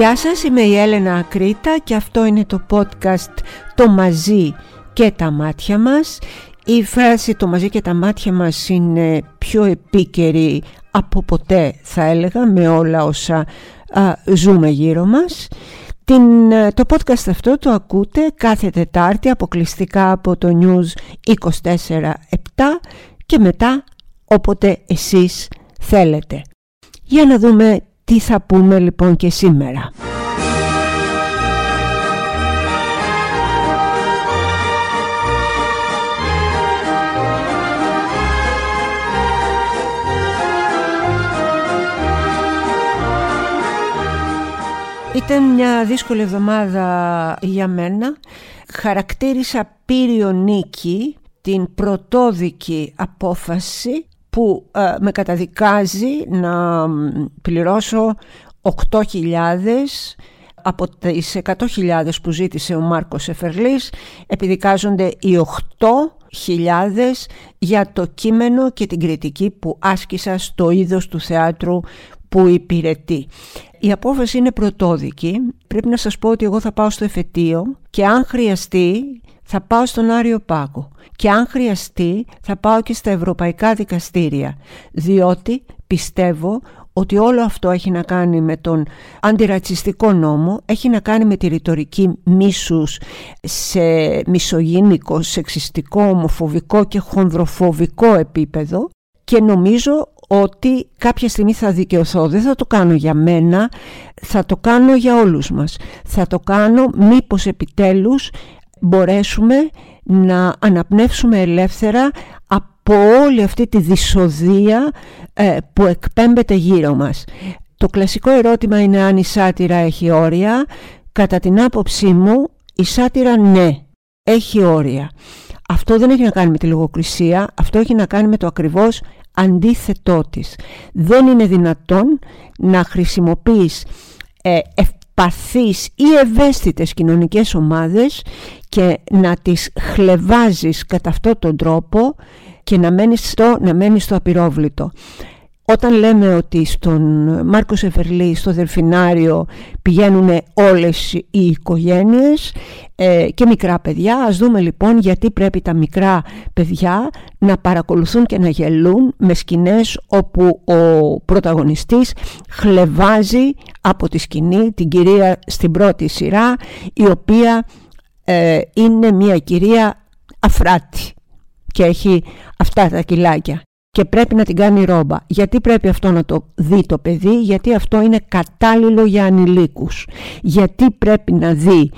Γεια σας, είμαι η Έλενα Ακρίτα και αυτό είναι το podcast «Το μαζί και τα μάτια μας». Η φράση «Το μαζί και τα μάτια μας» είναι πιο επίκαιρη από ποτέ θα έλεγα με όλα όσα ζούμε γύρω μας. Την, ε, το podcast αυτό το ακούτε κάθε Τετάρτη αποκλειστικά από το News 24-7 και μετά όποτε εσείς θέλετε. Για να δούμε τι θα πούμε λοιπόν και σήμερα; Ήταν μια δύσκολη εβδομάδα για μένα. Χαρακτήρισα πύριο νίκη την πρωτόδικη απόφαση που ε, με καταδικάζει να πληρώσω 8.000 από τις 100.000 που ζήτησε ο Μάρκος Εφερλής επιδικάζονται οι 8.000 για το κείμενο και την κριτική που άσκησα στο είδος του θεάτρου που υπηρετεί. Η απόφαση είναι πρωτόδικη. Πρέπει να σας πω ότι εγώ θα πάω στο εφετείο και αν χρειαστεί θα πάω στον Άριο Πάγο και αν χρειαστεί θα πάω και στα ευρωπαϊκά δικαστήρια διότι πιστεύω ότι όλο αυτό έχει να κάνει με τον αντιρατσιστικό νόμο, έχει να κάνει με τη ρητορική μίσους σε μισογίνικο, σεξιστικό, ομοφοβικό και χονδροφοβικό επίπεδο και νομίζω ότι κάποια στιγμή θα δικαιωθώ. Δεν θα το κάνω για μένα, θα το κάνω για όλους μας. Θα το κάνω μήπως επιτέλους μπορέσουμε να αναπνεύσουμε ελεύθερα από όλη αυτή τη δυσοδεία ε, που εκπέμπεται γύρω μας. Το κλασικό ερώτημα είναι αν η σάτυρα έχει όρια. Κατά την άποψή μου η σάτυρα ναι, έχει όρια. Αυτό δεν έχει να κάνει με τη λογοκρισία, αυτό έχει να κάνει με το ακριβώς αντίθετό της. Δεν είναι δυνατόν να χρησιμοποιείς ε, ευπαθείς ή ευαίσθητες κοινωνικές ομάδες και να τις χλεβάζεις κατά αυτόν τον τρόπο και να μένεις στο, να μένεις στο απειρόβλητο. Όταν λέμε ότι στον Μάρκο Σεφερλή, στο Δελφινάριο πηγαίνουν όλες οι οικογένειες ε, και μικρά παιδιά, ας δούμε λοιπόν γιατί πρέπει τα μικρά παιδιά να παρακολουθούν και να γελούν με σκηνές όπου ο πρωταγωνιστής χλεβάζει από τη σκηνή την κυρία στην πρώτη σειρά η οποία ε, είναι μια κυρία αφράτη και έχει αυτά τα κιλάκια και πρέπει να την κάνει ρόμπα. Γιατί πρέπει αυτό να το δει το παιδί, γιατί αυτό είναι κατάλληλο για ανηλίκους. Γιατί πρέπει να δει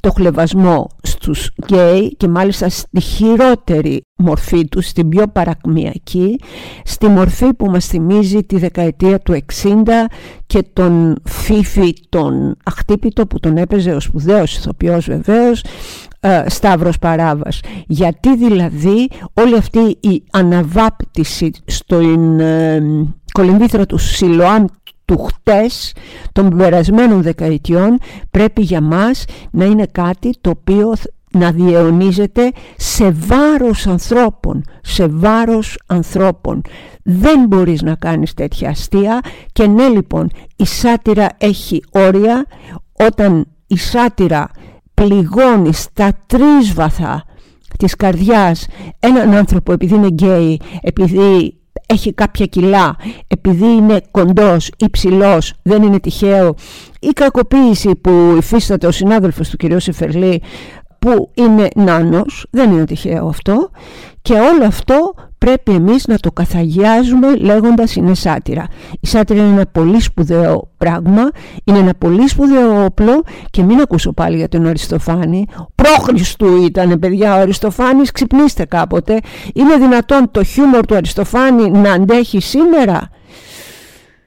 το χλεβασμό στους γκέι και μάλιστα στη χειρότερη μορφή τους, στην πιο παρακμιακή, στη μορφή που μας θυμίζει τη δεκαετία του 60 και τον Φίφι τον αχτύπητο που τον έπαιζε ο σπουδαίος ηθοποιός βεβαίως ε, Σταύρος Παράβας. Γιατί δηλαδή όλη αυτή η αναβάπτιση στην ε, κολυμβήθρα του Σιλοάμ του χτες των περασμένων δεκαετιών πρέπει για μας να είναι κάτι το οποίο να διαιωνίζεται σε βάρος ανθρώπων, σε βάρος ανθρώπων. Δεν μπορείς να κάνεις τέτοια αστεία και ναι λοιπόν η σάτυρα έχει όρια όταν η σάτυρα πληγώνει στα τρίσβαθα της καρδιάς έναν άνθρωπο επειδή είναι γκέι, επειδή έχει κάποια κιλά, επειδή είναι κοντός ή ψηλός, δεν είναι τυχαίο, η κακοποίηση που υφίσταται ο συνάδελφος του κ. Σεφερλή που είναι νάνος, δεν είναι τυχαίο αυτό και όλο αυτό πρέπει εμείς να το καθαγιάζουμε λέγοντας είναι σάτυρα. Η σάτυρα είναι ένα πολύ σπουδαίο πράγμα, είναι ένα πολύ σπουδαίο όπλο και μην ακούσω πάλι για τον Αριστοφάνη. Πρόχριστου ήταν παιδιά ο Αριστοφάνης, ξυπνήστε κάποτε. Είναι δυνατόν το χιούμορ του Αριστοφάνη να αντέχει σήμερα;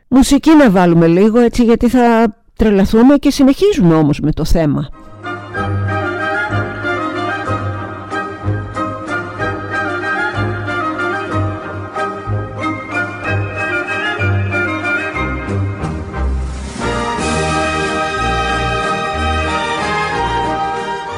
Μουσική να βάλουμε λίγο έτσι γιατί θα τρελαθούμε και συνεχίζουμε όμως με το θέμα.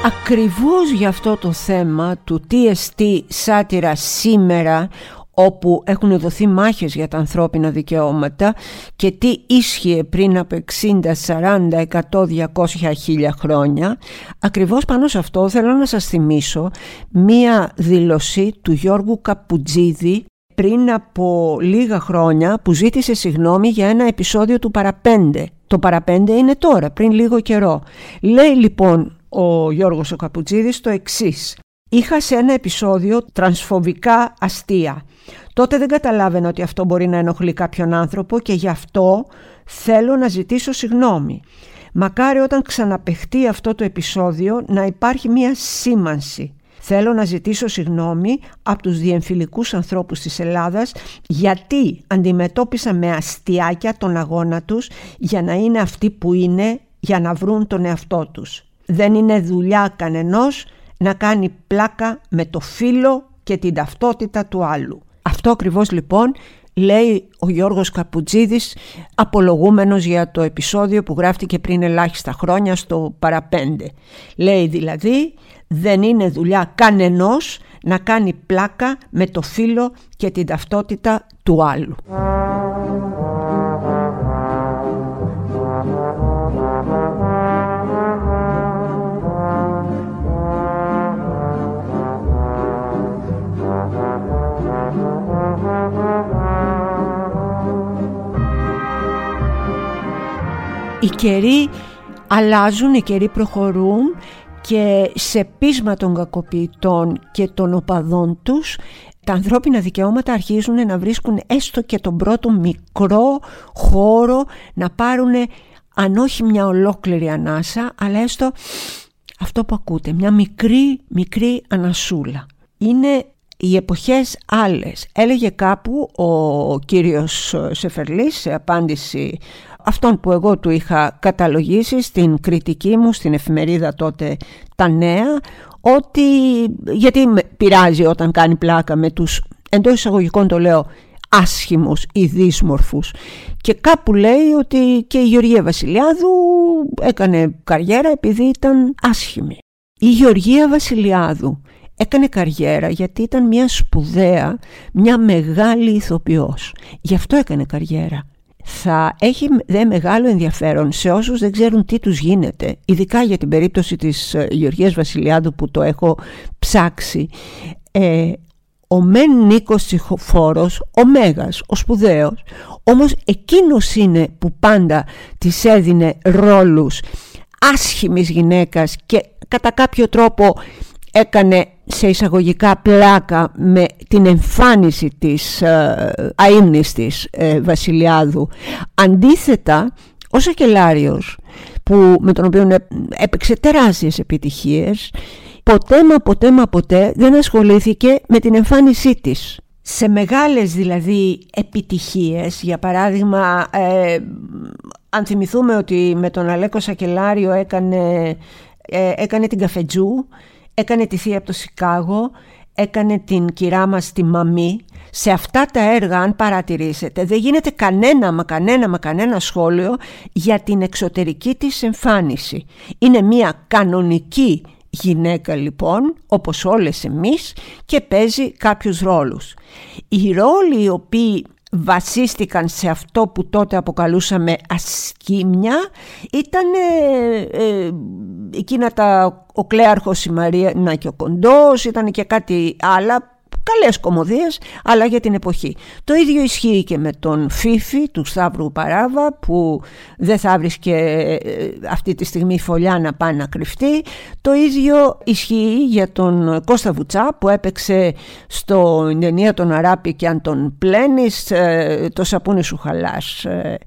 Ακριβώς για αυτό το θέμα του TST σάτυρα σήμερα όπου έχουν δοθεί μάχες για τα ανθρώπινα δικαιώματα και τι ίσχυε πριν από 60, 40, 100, 200, χίλια χρόνια. Ακριβώς πάνω σε αυτό θέλω να σας θυμίσω μία δήλωση του Γιώργου Καπουτζίδη πριν από λίγα χρόνια που ζήτησε συγνώμη για ένα επεισόδιο του Παραπέντε. Το Παραπέντε είναι τώρα, πριν λίγο καιρό. Λέει λοιπόν ο Γιώργος ο Καπουτζίδης το εξής. Είχα σε ένα επεισόδιο τρανσφοβικά αστεία. Τότε δεν καταλάβαινα ότι αυτό μπορεί να ενοχλεί κάποιον άνθρωπο και γι' αυτό θέλω να ζητήσω συγνώμη. Μακάρι όταν ξαναπεχτεί αυτό το επεισόδιο να υπάρχει μία σήμανση. Θέλω να ζητήσω συγνώμη από τους διεμφυλικούς ανθρώπους της Ελλάδας γιατί αντιμετώπισαν με αστιάκια τον αγώνα τους για να είναι αυτοί που είναι για να βρουν τον εαυτό τους. Δεν είναι δουλειά κανενός να κάνει πλάκα με το φίλο και την ταυτότητα του άλλου. Αυτό ακριβώς λοιπόν λέει ο Γιώργος Καπουτζίδης απολογούμενος για το επεισόδιο που γράφτηκε πριν ελάχιστα χρόνια στο παραπέντε. Λέει δηλαδή δεν είναι δουλειά κανενός να κάνει πλάκα με το φίλο και την ταυτότητα του άλλου. Οι καιροί αλλάζουν, οι καιροί προχωρούν και σε πείσμα των κακοποιητών και των οπαδών τους τα ανθρώπινα δικαιώματα αρχίζουν να βρίσκουν έστω και τον πρώτο μικρό χώρο να πάρουν αν όχι μια ολόκληρη ανάσα αλλά έστω αυτό που ακούτε, μια μικρή μικρή ανασούλα. Είναι οι εποχές άλλες. Έλεγε κάπου ο κύριος Σεφερλής σε απάντηση αυτόν που εγώ του είχα καταλογίσει στην κριτική μου στην εφημερίδα τότε τα νέα ότι γιατί με πειράζει όταν κάνει πλάκα με τους εντός εισαγωγικών το λέω άσχημους ή δύσμορφους και κάπου λέει ότι και η Γεωργία Βασιλιάδου έκανε καριέρα επειδή ήταν άσχημη. Η Γεωργία Βασιλιάδου έκανε καριέρα γιατί ήταν μια σπουδαία, μια μεγάλη ηθοποιός. Γι' αυτό έκανε καριέρα θα έχει δε μεγάλο ενδιαφέρον σε όσους δεν ξέρουν τι τους γίνεται ειδικά για την περίπτωση της ε, Γεωργίας Βασιλιάδου που το έχω ψάξει. Ε, ο Μεν Νίκος Τσιχοφόρος, ο Μέγας, ο σπουδαίος όμως εκείνος είναι που πάντα της έδινε ρόλους άσχημης γυναίκας και κατά κάποιο τρόπο έκανε σε εισαγωγικά πλάκα με την εμφάνιση της ε, αείμνης ε, Βασιλιάδου. Αντίθετα, ο Σακελάριος που, με τον οποίο έπαιξε τεράστιες επιτυχίες ποτέ μα ποτέ μα ποτέ δεν ασχολήθηκε με την εμφάνισή της. Σε μεγάλες δηλαδή επιτυχίες, για παράδειγμα, ε, αν θυμηθούμε ότι με τον Αλέκο Σακελάριο έκανε, ε, έκανε την καφετζού, έκανε τη θεία από το Σικάγο, έκανε την κυρά μας τη Μαμή. Σε αυτά τα έργα, αν παρατηρήσετε, δεν γίνεται κανένα μα κανένα μα κανένα σχόλιο για την εξωτερική της εμφάνιση. Είναι μια κανονική γυναίκα λοιπόν, όπως όλες εμείς, και παίζει κάποιους ρόλους. Οι ρόλοι οι οποίοι βασίστηκαν σε αυτό που τότε αποκαλούσαμε ασκήμια ήταν ε, εκείνα τα ο Κλέαρχος η Μαρία και ο Κοντός ήταν και κάτι άλλα καλές κομμωδίες αλλά για την εποχή. Το ίδιο ισχύει και με τον Φίφη του Σταύρου Παράβα που δεν θα βρίσκε ε, αυτή τη στιγμή φωλιά να πάει να κρυφτεί. Το ίδιο ισχύει για τον Κώστα Βουτσά που έπαιξε στο ταινία τον Αράπη και αν τον πλένεις ε, το σαπούνι σου χαλάς. Ε,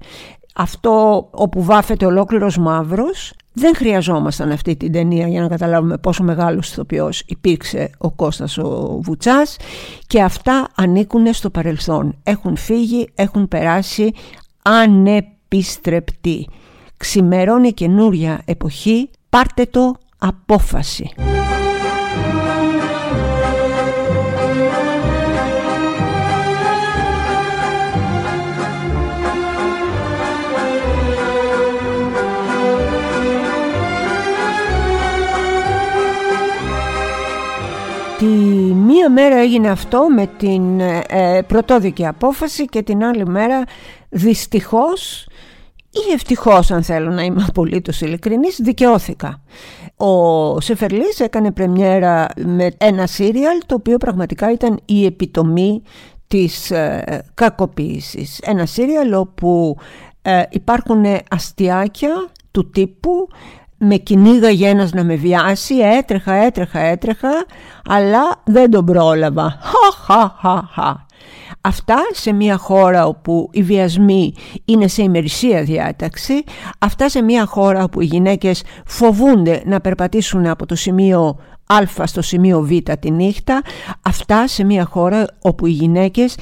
αυτό όπου βάφεται ολόκληρος μαύρος δεν χρειαζόμασταν αυτή την ταινία για να καταλάβουμε πόσο μεγάλος ηθοποιός υπήρξε ο Κώστας ο Βουτσάς και αυτά ανήκουν στο παρελθόν. Έχουν φύγει, έχουν περάσει ανεπιστρεπτοί. Ξημερώνει καινούρια εποχή, πάρτε το απόφαση. Μέρα έγινε αυτό με την ε, πρωτόδικη απόφαση και την άλλη μέρα δυστυχώς ή ευτυχώς αν θέλω να είμαι απολύτως ειλικρινής δικαιώθηκα. Ο Σεφερλής έκανε πρεμιέρα με ένα σύριαλ το οποίο πραγματικά ήταν η επιτομή της ε, κακοποίησης. Ένα σύριαλ όπου ε, υπάρχουν αστιάκια του τύπου με κυνήγαγε ένας να με βιάσει, έτρεχα, έτρεχα, έτρεχα, αλλά δεν τον πρόλαβα. Χα, χα, χα, χα. Αυτά σε μια χώρα όπου οι βιασμοί είναι σε ημερησία διάταξη, αυτά σε μια χώρα όπου οι γυναίκες φοβούνται να περπατήσουν από το σημείο Α στο σημείο Β τη νύχτα, αυτά σε μια χώρα όπου οι γυναίκες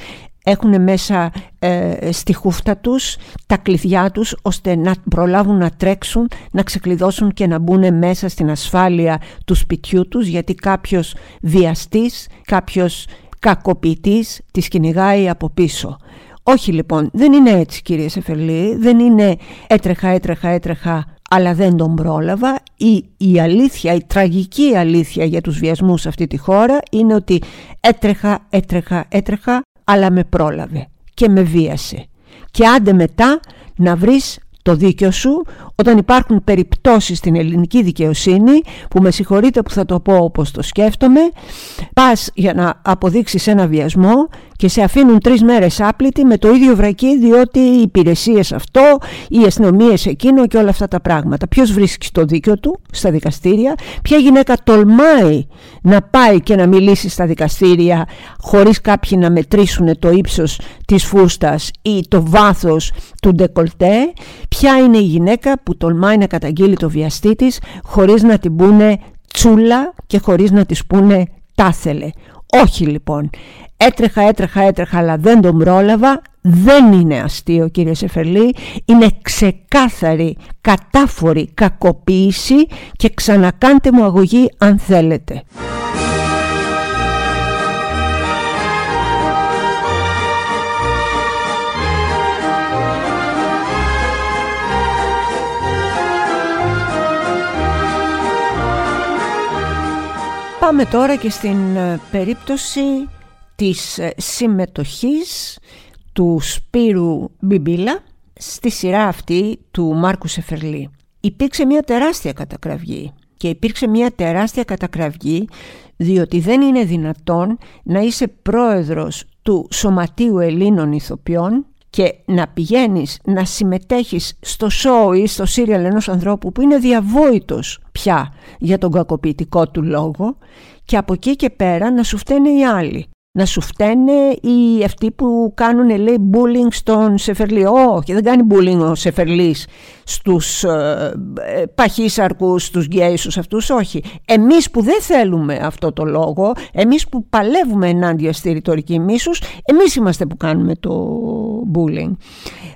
έχουν μέσα ε, στη χούφτα τους τα κλειδιά τους ώστε να προλάβουν να τρέξουν, να ξεκλειδώσουν και να μπουν μέσα στην ασφάλεια του σπιτιού τους γιατί κάποιος βιαστής, κάποιος κακοποιητής τις κυνηγάει από πίσω. Όχι λοιπόν, δεν είναι έτσι κύριε Σεφερλή, δεν είναι έτρεχα, έτρεχα, έτρεχα αλλά δεν τον πρόλαβα. Η, η αλήθεια, η τραγική αλήθεια για τους βιασμούς σε αυτή τη χώρα είναι ότι έτρεχα, έτρεχα, έτρεχα αλλά με πρόλαβε και με βίασε. Και άντε μετά να βρεις το δίκιο σου όταν υπάρχουν περιπτώσεις στην ελληνική δικαιοσύνη που με συγχωρείτε που θα το πω όπως το σκέφτομαι πας για να αποδείξεις ένα βιασμό και σε αφήνουν τρεις μέρες άπλητη με το ίδιο βρακί διότι οι υπηρεσίες αυτό, οι αστυνομίες εκείνο και όλα αυτά τα πράγματα. Ποιος βρίσκει το δίκιο του στα δικαστήρια, ποια γυναίκα τολμάει να πάει και να μιλήσει στα δικαστήρια χωρίς κάποιοι να μετρήσουν το ύψος της φούστας ή το βάθος του ντεκολτέ, ποια είναι η γυναίκα που τολμάει να καταγγείλει το βιαστή της χωρίς να την πούνε τσούλα και χωρίς να της πούνε τάθελε. Όχι λοιπόν, έτρεχα, έτρεχα, έτρεχα αλλά δεν τον πρόλαβα. Δεν είναι αστείο κύριε Σεφερλή, είναι ξεκάθαρη, κατάφορη κακοποίηση και ξανακάντε μου αγωγή αν θέλετε. Πάμε τώρα και στην ε, περίπτωση της ε, συμμετοχής του Σπύρου Μπιμπίλα στη σειρά αυτή του Μάρκου Σεφερλή. Υπήρξε μια τεράστια κατακραυγή και υπήρξε μια τεράστια κατακραυγή διότι δεν είναι δυνατόν να είσαι πρόεδρος του Σωματείου Ελλήνων Ιθοποιών και να πηγαίνεις να συμμετέχεις στο σόου ή στο σύριαλ ενός ανθρώπου που είναι διαβόητος πια για τον κακοποιητικό του λόγο και από εκεί και πέρα να σου φταίνε οι άλλοι να σου φταίνε οι αυτοί που κάνουν λέει bullying στον Σεφερλί. Όχι, δεν κάνει bullying ο Σεφερλής στους ε, ε, παχύσαρκους, στους γκέις, στους αυτούς. Όχι. Εμείς που δεν θέλουμε αυτό το λόγο, εμείς που παλεύουμε ενάντια στη ρητορική μίσους, εμείς είμαστε που κάνουμε το bullying.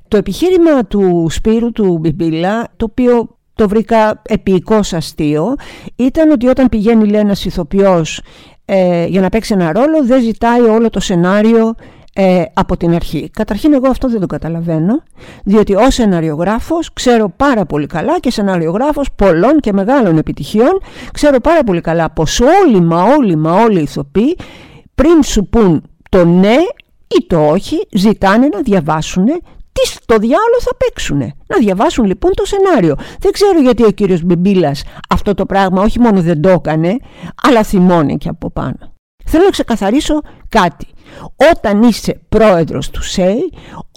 Το επιχείρημα του Σπύρου του Μπιμπίλα, το οποίο το βρήκα επίοικος αστείο, ήταν ότι όταν πηγαίνει λέει ένας ηθοποιός ε, για να παίξει ένα ρόλο δεν ζητάει όλο το σενάριο ε, από την αρχή. Καταρχήν εγώ αυτό δεν το καταλαβαίνω, διότι ως σεναριογράφος ξέρω πάρα πολύ καλά και σεναριογράφος πολλών και μεγάλων επιτυχιών, ξέρω πάρα πολύ καλά πως όλοι μα όλοι μα όλοι οι ηθοποιοί πριν σου πούν το ναι ή το όχι ζητάνε να διαβάσουν τι στο διάλογο θα παίξουν. Να διαβάσουν λοιπόν το σενάριο. Δεν ξέρω γιατί ο κύριος Μπιμπίλας αυτό το πράγμα όχι μόνο δεν το έκανε, αλλά θυμώνει και από πάνω. Θέλω να ξεκαθαρίσω κάτι. Όταν είσαι πρόεδρος του ΣΕΙ,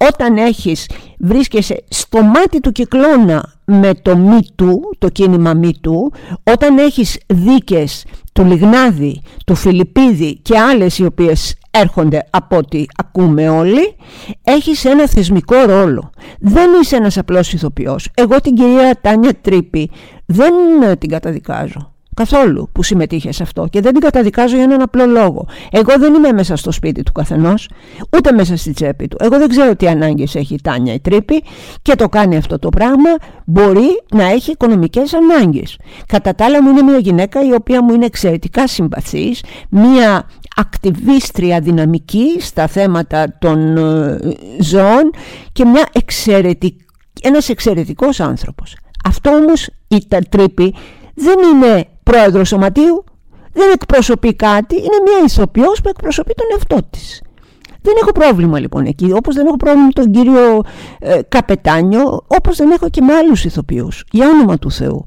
όταν έχεις, βρίσκεσαι στο μάτι του κυκλώνα με το μη του, το κίνημα μη του, όταν έχεις δίκες του Λιγνάδη, του Φιλιππίδη και άλλες οι οποίες έρχονται από ό,τι ακούμε όλοι, έχεις ένα θεσμικό ρόλο. Δεν είσαι ένας απλός ηθοποιός. Εγώ την κυρία Τάνια Τρίπη δεν την καταδικάζω καθόλου που συμμετείχε σε αυτό και δεν την καταδικάζω για έναν απλό λόγο. Εγώ δεν είμαι μέσα στο σπίτι του καθενός, ούτε μέσα στη τσέπη του. Εγώ δεν ξέρω τι ανάγκες έχει η Τάνια η τρύπη και το κάνει αυτό το πράγμα. Μπορεί να έχει οικονομικές ανάγκες. Κατά τα άλλα, μου είναι μια γυναίκα η οποία μου είναι εξαιρετικά συμπαθής, μια ακτιβίστρια δυναμική στα θέματα των ε, ζώων και μια εξαιρετικ... ένας εξαιρετικός άνθρωπος. Αυτό όμως η τρύπη δεν είναι πρόεδρος σωματείου, δεν εκπροσωπεί κάτι, είναι μια ηθοποιός που εκπροσωπεί τον εαυτό της. Δεν έχω πρόβλημα λοιπόν εκεί, όπως δεν έχω πρόβλημα με τον κύριο ε, Καπετάνιο, όπως δεν έχω και με άλλους ηθοποιούς, για όνομα του Θεού.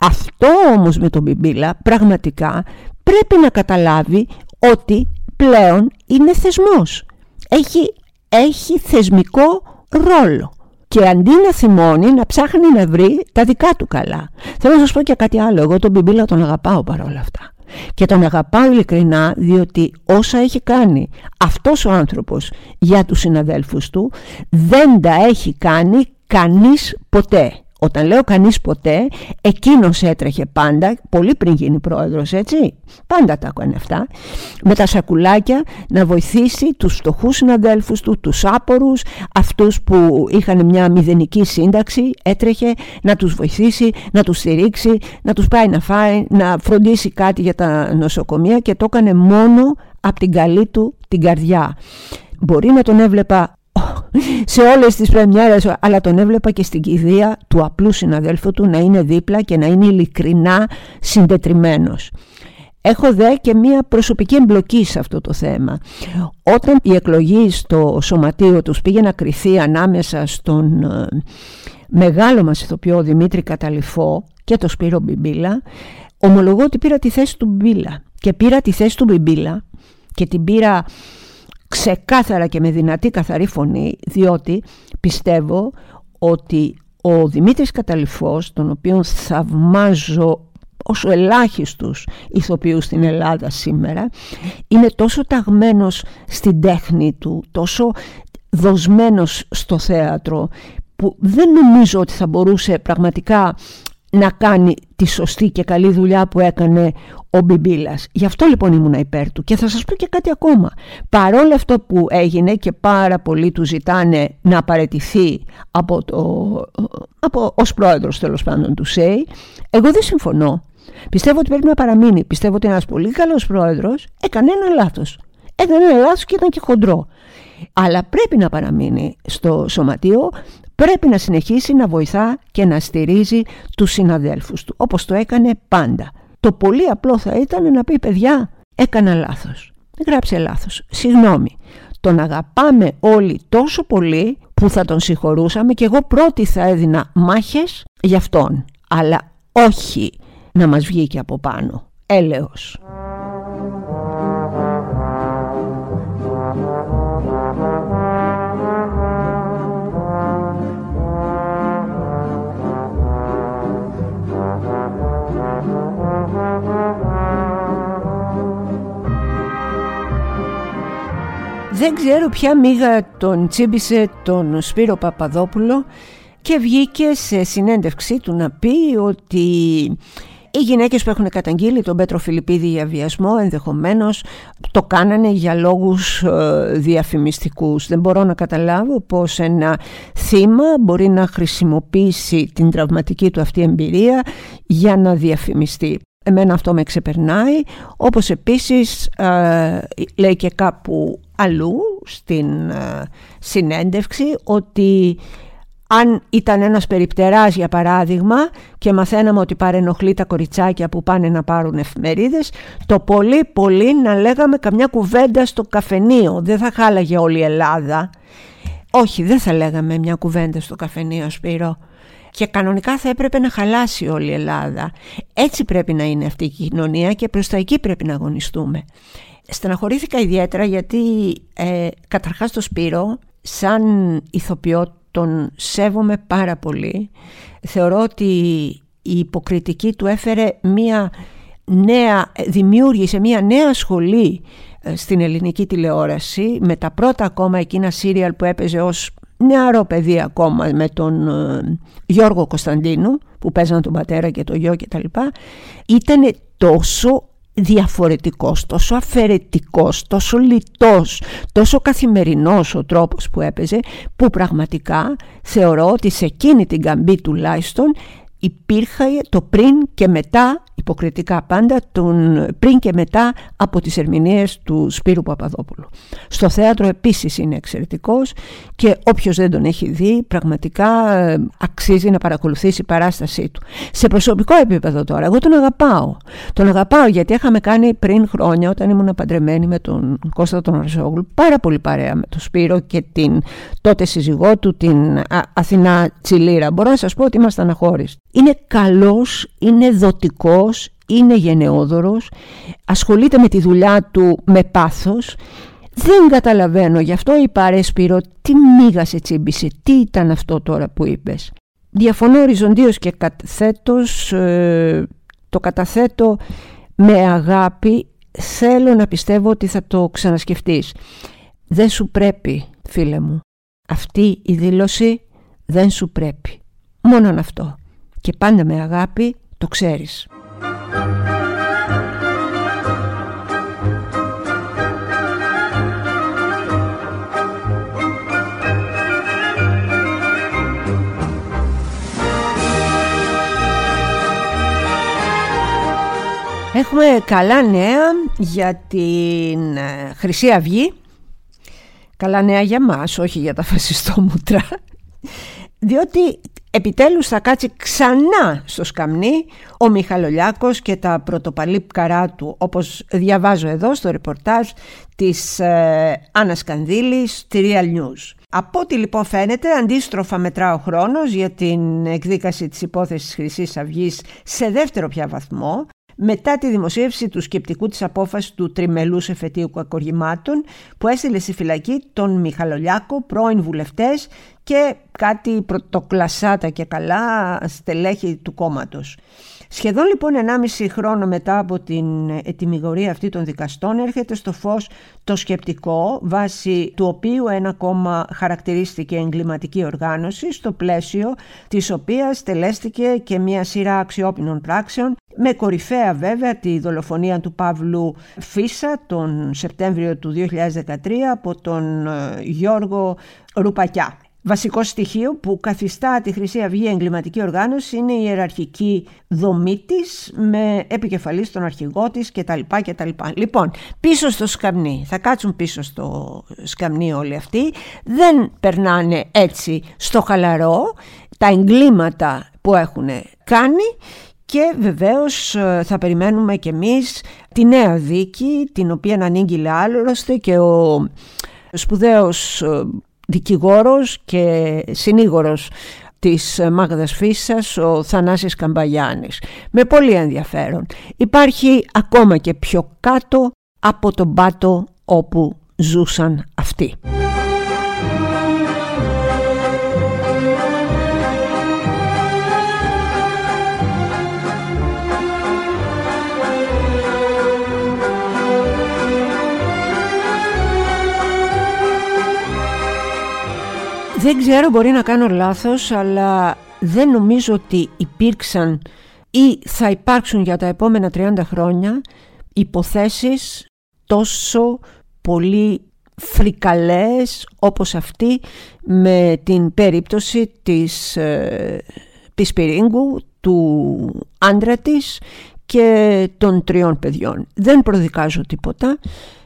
Αυτό όμως με τον Μπιμπίλα πραγματικά πρέπει να καταλάβει ότι πλέον είναι θεσμός. Έχει, έχει θεσμικό ρόλο. Και αντί να θυμώνει, να ψάχνει να βρει τα δικά του καλά. Θέλω να σας πω και κάτι άλλο. Εγώ τον Μπιμπίλα τον αγαπάω παρόλα αυτά. Και τον αγαπάω ειλικρινά διότι όσα έχει κάνει αυτός ο άνθρωπος για τους συναδέλφους του δεν τα έχει κάνει κανείς ποτέ. Όταν λέω κανείς ποτέ, εκείνος έτρεχε πάντα, πολύ πριν γίνει πρόεδρος έτσι, πάντα τα έκανε αυτά, με τα σακουλάκια να βοηθήσει τους φτωχούς συναδέλφους του, τους άπορους, αυτούς που είχαν μια μηδενική σύνταξη, έτρεχε να τους βοηθήσει, να τους στηρίξει, να τους πάει να φάει, να φροντίσει κάτι για τα νοσοκομεία και το έκανε μόνο από την καλή του την καρδιά. Μπορεί να τον έβλεπα σε όλες τις πρεμιέρες αλλά τον έβλεπα και στην κηδεία του απλού συναδέλφου του να είναι δίπλα και να είναι ειλικρινά συντετριμένος. Έχω δε και μία προσωπική εμπλοκή σε αυτό το θέμα. Όταν η εκλογή στο σωματείο τους πήγε να κριθεί ανάμεσα στον ε, μεγάλο μας ηθοποιό Δημήτρη Καταληφό και το Σπύρο Μπιμπίλα, ομολογώ ότι πήρα τη θέση του Μπιμπίλα. Και πήρα τη θέση του Μπιμπίλα και την πήρα ξεκάθαρα και με δυνατή καθαρή φωνή διότι πιστεύω ότι ο Δημήτρης Καταληφός τον οποίο θαυμάζω όσο ελάχιστους ηθοποιούς στην Ελλάδα σήμερα είναι τόσο ταγμένος στην τέχνη του τόσο δοσμένος στο θέατρο που δεν νομίζω ότι θα μπορούσε πραγματικά να κάνει τη σωστή και καλή δουλειά που έκανε ο Μπιμπίλας. Γι' αυτό λοιπόν ήμουν υπέρ του. Και θα σας πω και κάτι ακόμα. Παρόλο αυτό που έγινε και πάρα πολλοί του ζητάνε να παρετηθεί από το, από, ως πρόεδρος τέλος πάντων του ΣΕΙ, εγώ δεν συμφωνώ. Πιστεύω ότι πρέπει να παραμείνει. Πιστεύω ότι ένας πολύ καλός πρόεδρος έκανε ένα λάθος. Έκανε ένα λάθος και ήταν και χοντρό. Αλλά πρέπει να παραμείνει στο σωματείο πρέπει να συνεχίσει να βοηθά και να στηρίζει τους συναδέλφους του, όπως το έκανε πάντα. Το πολύ απλό θα ήταν να πει παιδιά έκανα λάθος, γράψε λάθος, συγγνώμη. Τον αγαπάμε όλοι τόσο πολύ που θα τον συγχωρούσαμε και εγώ πρώτη θα έδινα μάχες για αυτόν. Αλλά όχι να μας βγει και από πάνω. Έλεος. Δεν ξέρω ποια μίγα τον τσίμπησε τον Σπύρο Παπαδόπουλο και βγήκε σε συνέντευξή του να πει ότι οι γυναίκες που έχουν καταγγείλει τον Πέτρο Φιλιππίδη για βιασμό ενδεχομένως το κάνανε για λόγους ε, διαφημιστικούς. Δεν μπορώ να καταλάβω πως ένα θύμα μπορεί να χρησιμοποιήσει την τραυματική του αυτή εμπειρία για να διαφημιστεί. Εμένα αυτό με ξεπερνάει, όπως επίσης ε, λέει και κάπου αλλού στην ε, συνέντευξη ότι αν ήταν ένας περιπτεράς για παράδειγμα και μαθαίναμε ότι παρενοχλεί τα κοριτσάκια που πάνε να πάρουν εφημερίδες το πολύ πολύ να λέγαμε καμιά κουβέντα στο καφενείο. Δεν θα χάλαγε όλη η Ελλάδα. Όχι δεν θα λέγαμε μια κουβέντα στο καφενείο Σπύρο και κανονικά θα έπρεπε να χαλάσει όλη η Ελλάδα. Έτσι πρέπει να είναι αυτή η κοινωνία και προς τα εκεί πρέπει να αγωνιστούμε. Στεναχωρήθηκα ιδιαίτερα γιατί ε, καταρχάς το Σπύρο σαν ηθοποιό τον σέβομαι πάρα πολύ. Θεωρώ ότι η υποκριτική του έφερε μία νέα, δημιούργησε μία νέα σχολή ε, στην ελληνική τηλεόραση με τα πρώτα ακόμα εκείνα σύριαλ που έπαιζε ως νεαρό παιδί ακόμα με τον ε, Γιώργο Κωνσταντίνου που παίζαν τον πατέρα και το γιο και τα λοιπά ήταν τόσο διαφορετικός, τόσο αφαιρετικός, τόσο λιτός, τόσο καθημερινός ο τρόπος που έπαιζε που πραγματικά θεωρώ ότι σε εκείνη την καμπή τουλάχιστον υπήρχε το πριν και μετά υποκριτικά πάντα τον πριν και μετά από τις ερμηνείες του Σπύρου Παπαδόπουλου. Στο θέατρο επίσης είναι εξαιρετικός και όποιος δεν τον έχει δει πραγματικά ε, αξίζει να παρακολουθήσει η παράστασή του. Σε προσωπικό επίπεδο τώρα, εγώ τον αγαπάω. Τον αγαπάω γιατί είχαμε κάνει πριν χρόνια όταν ήμουν παντρεμένη με τον Κώστα τον Αρσόγλου πάρα πολύ παρέα με τον Σπύρο και την τότε σύζυγό του την Αθηνά Τσιλίρα. Μπορώ να σας πω ότι ήμασταν αχώριστοι. Είναι καλός, είναι δοτικός, είναι γενναιόδωρος, ασχολείται με τη δουλειά του με πάθος. Δεν καταλαβαίνω, γι' αυτό είπα ρε Σπύρο, τι μίγασε τσίμπησε, τι ήταν αυτό τώρα που είπες. Διαφωνώ οριζοντίως και καταθέτως, ε, το καταθέτω με αγάπη, θέλω να πιστεύω ότι θα το ξανασκεφτείς. Δεν σου πρέπει, φίλε μου. Αυτή η δήλωση δεν σου πρέπει. Μόνον αυτό. Και πάντα με αγάπη το ξέρεις. Έχουμε καλά νέα για την ε, Χρυσή Αυγή Καλά νέα για μας, όχι για τα φασιστόμουτρα διότι επιτέλους θα κάτσει ξανά στο σκαμνί ο Μιχαλολιάκος και τα πρωτοπαλή καρά του όπως διαβάζω εδώ στο ρεπορτάζ της ε, Άννας Σκανδήλης στη Real News. Από ό,τι λοιπόν φαίνεται αντίστροφα μετρά ο χρόνος για την εκδίκαση της υπόθεσης χρυσής Αυγής σε δεύτερο πια βαθμό μετά τη δημοσίευση του σκεπτικού της απόφασης του τριμελούς εφετείου κακοργημάτων που έστειλε στη φυλακή τον Μιχαλολιάκο, πρώην βουλευτές και κάτι πρωτοκλασάτα και καλά στελέχη του κόμματος. Σχεδόν λοιπόν 1,5 χρόνο μετά από την ετοιμιγορία αυτή των δικαστών έρχεται στο φως το σκεπτικό βάσει του οποίου ένα κόμμα χαρακτηρίστηκε εγκληματική οργάνωση στο πλαίσιο της οποίας τελέστηκε και μια σειρά αξιόπινων πράξεων με κορυφαία βέβαια τη δολοφονία του Παύλου Φίσα τον Σεπτέμβριο του 2013 από τον ε, Γιώργο Ρουπακιά. Βασικό στοιχείο που καθιστά τη Χρυσή Αυγή εγκληματική οργάνωση είναι η ιεραρχική δομή της με επικεφαλής στον αρχηγό της κτλ, κτλ. Λοιπόν, πίσω στο σκαμνί, θα κάτσουν πίσω στο σκαμνί όλοι αυτοί, δεν περνάνε έτσι στο χαλαρό τα εγκλήματα που έχουν κάνει και βεβαίως ε, θα περιμένουμε και εμείς τη νέα δίκη την οποία ανήγγειλε άλλωστε και ο σπουδαίος ε, δικηγόρος και συνήγορος της Μάγδας Φίσας, ο Θανάσης Καμπαγιάννης. Με πολύ ενδιαφέρον. Υπάρχει ακόμα και πιο κάτω από τον πάτο όπου ζούσαν αυτοί. Δεν ξέρω, μπορεί να κάνω λάθος, αλλά δεν νομίζω ότι υπήρξαν ή θα υπάρξουν για τα επόμενα 30 χρόνια υποθέσεις τόσο πολύ φρικαλές όπως αυτή με την περίπτωση της ε, Πισπυρίγκου, του άντρα της και των τριών παιδιών. Δεν προδικάζω τίποτα.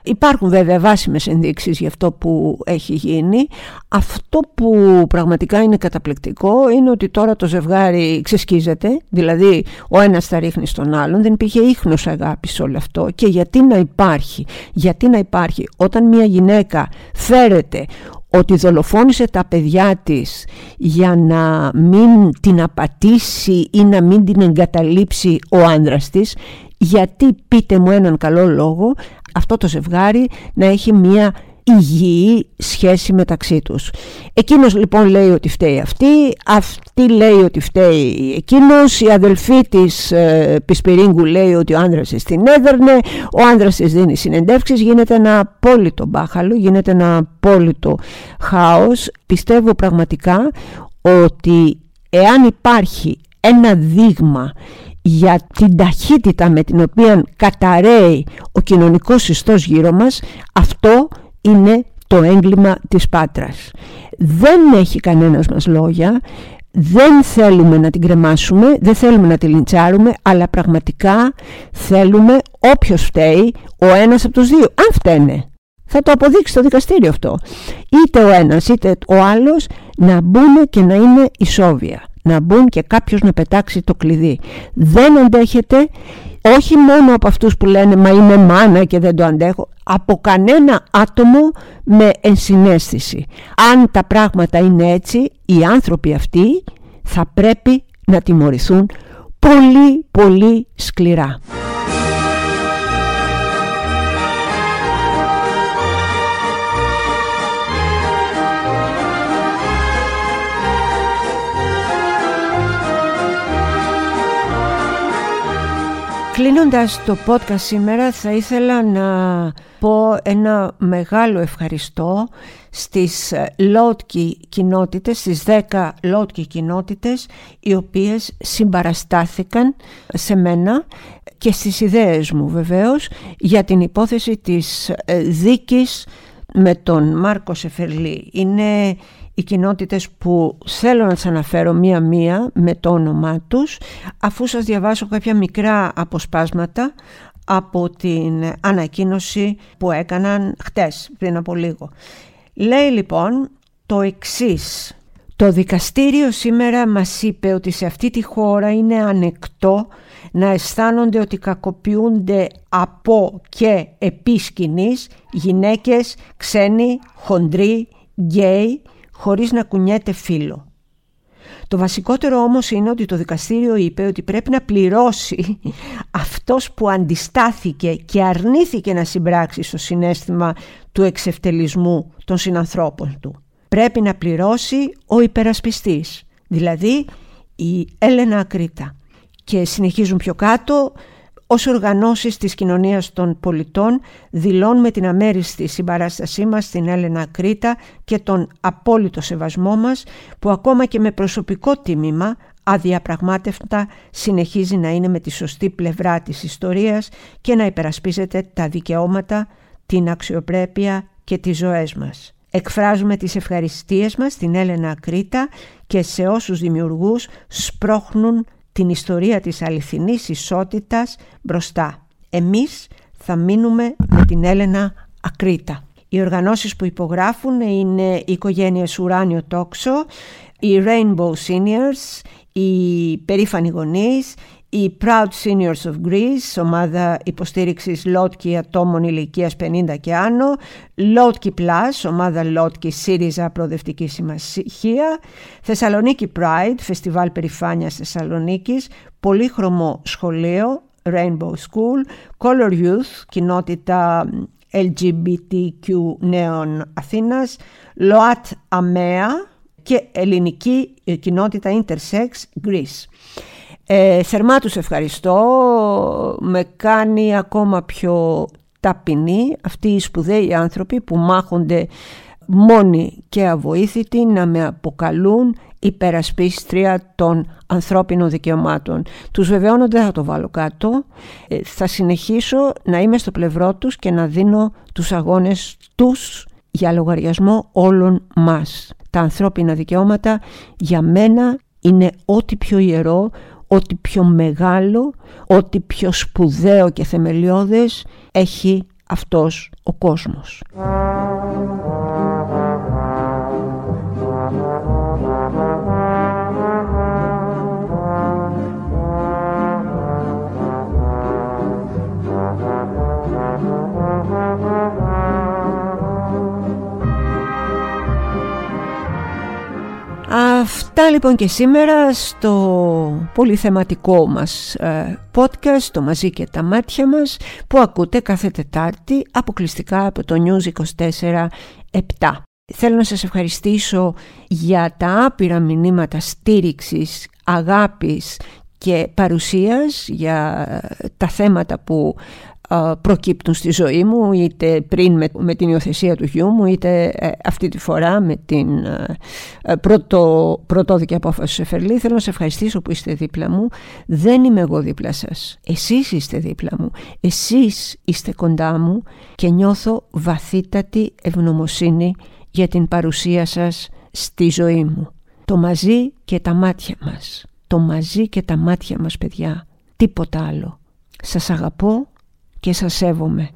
Υπάρχουν βέβαια βάσιμες ενδείξεις για αυτό που έχει γίνει. Αυτό που πραγματικά είναι καταπληκτικό είναι ότι τώρα το ζευγάρι ξεσκίζεται, δηλαδή ο ένας θα ρίχνει στον άλλον, δεν υπήρχε ίχνος αγάπης σε όλο αυτό και γιατί να υπάρχει, γιατί να υπάρχει όταν μια γυναίκα φέρεται ότι δολοφόνησε τα παιδιά της για να μην την απατήσει ή να μην την εγκαταλείψει ο άνδρας της. Γιατί πείτε μου έναν καλό λόγο αυτό το ζευγάρι να έχει μία υγιή σχέση μεταξύ τους. Εκείνος λοιπόν λέει ότι φταίει αυτή, αυτή λέει ότι φταίει εκείνος, η αδελφή της ε, Πισπυρίγκου λέει ότι ο άντρας της την έδερνε, ο άντρας της δίνει συνεντεύξεις, γίνεται ένα απόλυτο μπάχαλο, γίνεται ένα απόλυτο χάος. Πιστεύω πραγματικά ότι εάν υπάρχει ένα δείγμα για την ταχύτητα με την οποία καταραίει ο κοινωνικός ιστός γύρω μας, αυτό είναι το έγκλημα της Πάτρας. Δεν έχει κανένας μας λόγια, δεν θέλουμε να την κρεμάσουμε, δεν θέλουμε να την λιντσάρουμε, αλλά πραγματικά θέλουμε όποιος φταίει, ο ένας από τους δύο, αν φταίνε. Θα το αποδείξει το δικαστήριο αυτό. Είτε ο ένας είτε ο άλλος να μπουν και να είναι ισόβια. Να μπουν και κάποιος να πετάξει το κλειδί. Δεν αντέχεται όχι μόνο από αυτούς που λένε «Μα είμαι μάνα και δεν το αντέχω» από κανένα άτομο με ενσυναίσθηση. Αν τα πράγματα είναι έτσι, οι άνθρωποι αυτοί θα πρέπει να τιμωρηθούν πολύ πολύ σκληρά. Κλείνοντας το podcast σήμερα θα ήθελα να πω ένα μεγάλο ευχαριστώ στις Λότκι κοινότητες, στις 10 Λότκι κοινότητες οι οποίες συμπαραστάθηκαν σε μένα και στις ιδέες μου βεβαίως για την υπόθεση της ε, δίκης με τον Μάρκο Σεφερλή. Είναι οι κοινότητες που θέλω να τις αναφέρω μία-μία με το όνομά τους αφού σας διαβάσω κάποια μικρά αποσπάσματα από την ανακοίνωση που έκαναν χτες πριν από λίγο. Λέει λοιπόν το εξής. Το δικαστήριο σήμερα μας είπε ότι σε αυτή τη χώρα είναι ανεκτό να αισθάνονται ότι κακοποιούνται από και επί σκηνής γυναίκες, ξένοι, χοντροί, γκέι χωρίς να κουνιέται φίλο. Το βασικότερο όμως είναι ότι το δικαστήριο είπε ότι πρέπει να πληρώσει αυτός που αντιστάθηκε και αρνήθηκε να συμπράξει στο συνέστημα του εξευτελισμού των συνανθρώπων του. Πρέπει να πληρώσει ο υπερασπιστής, δηλαδή η Έλενα Ακρίτα. Και συνεχίζουν πιο κάτω ως οργανώσεις της κοινωνίας των πολιτών δηλώνουμε την αμέριστη συμπαράστασή μας στην Έλενα Κρήτα και τον απόλυτο σεβασμό μας που ακόμα και με προσωπικό τίμημα αδιαπραγμάτευτα συνεχίζει να είναι με τη σωστή πλευρά της ιστορίας και να υπερασπίζεται τα δικαιώματα, την αξιοπρέπεια και τις ζωές μας. Εκφράζουμε τις ευχαριστίες μας στην Έλενα Κρήτα και σε όσους δημιουργούς σπρώχνουν την ιστορία της αληθινής ισότητας μπροστά. Εμείς θα μείνουμε με την Έλενα Ακρίτα. Οι οργανώσεις που υπογράφουν είναι οι οικογένειες Ουράνιο Τόξο, οι Rainbow Seniors, οι περήφανοι γονείς, η Proud Seniors of Greece, ομάδα υποστήριξης Λότκι ατόμων ηλικίας 50 και άνω, Λότκι Plus, ομάδα Λότκι ΣΥΡΙΖΑ Προοδευτικής Συμμαχία, Θεσσαλονίκη Pride, Φεστιβάλ Περιφάνειας Θεσσαλονίκης, Πολύχρωμο Σχολείο, Rainbow School, Color Youth, κοινότητα LGBTQ νέων Αθήνας, ΛΟΑΤ ΑΜΕΑ και ελληνική κοινότητα Intersex Greece. Ε, θερμά τους ευχαριστώ, με κάνει ακόμα πιο ταπεινή αυτοί οι σπουδαίοι άνθρωποι που μάχονται μόνοι και αβοήθητοι να με αποκαλούν υπερασπίστρια των ανθρώπινων δικαιωμάτων. Τους βεβαιώνω δεν θα το βάλω κάτω. Ε, θα συνεχίσω να είμαι στο πλευρό τους και να δίνω τους αγώνες τους για λογαριασμό όλων μας. Τα ανθρώπινα δικαιώματα για μένα είναι ό,τι πιο ιερό, ό,τι πιο μεγάλο, ό,τι πιο σπουδαίο και θεμελιώδες έχει αυτός ο κόσμος. Αυτά λοιπόν και σήμερα στο πολυθεματικό μας ε, podcast το μαζί και τα μάτια μας που ακούτε κάθε Τετάρτη αποκλειστικά από το News 24 7. Θέλω να σας ευχαριστήσω για τα άπειρα μηνύματα στήριξης, αγάπης και παρουσίας για τα θέματα που προκύπτουν στη ζωή μου είτε πριν με, την υιοθεσία του γιού μου είτε ε, αυτή τη φορά με την ε, ε, πρωτο, πρωτόδικη απόφαση σε Εφερλή θέλω να σε ευχαριστήσω που είστε δίπλα μου δεν είμαι εγώ δίπλα σας εσείς είστε δίπλα μου εσείς είστε κοντά μου και νιώθω βαθύτατη ευγνωμοσύνη για την παρουσία σας στη ζωή μου Το μαζί και τα μάτια μας. Το μαζί και τα μάτια μας παιδιά. Τίποτα άλλο. Σας αγαπώ και σας σέβομαι.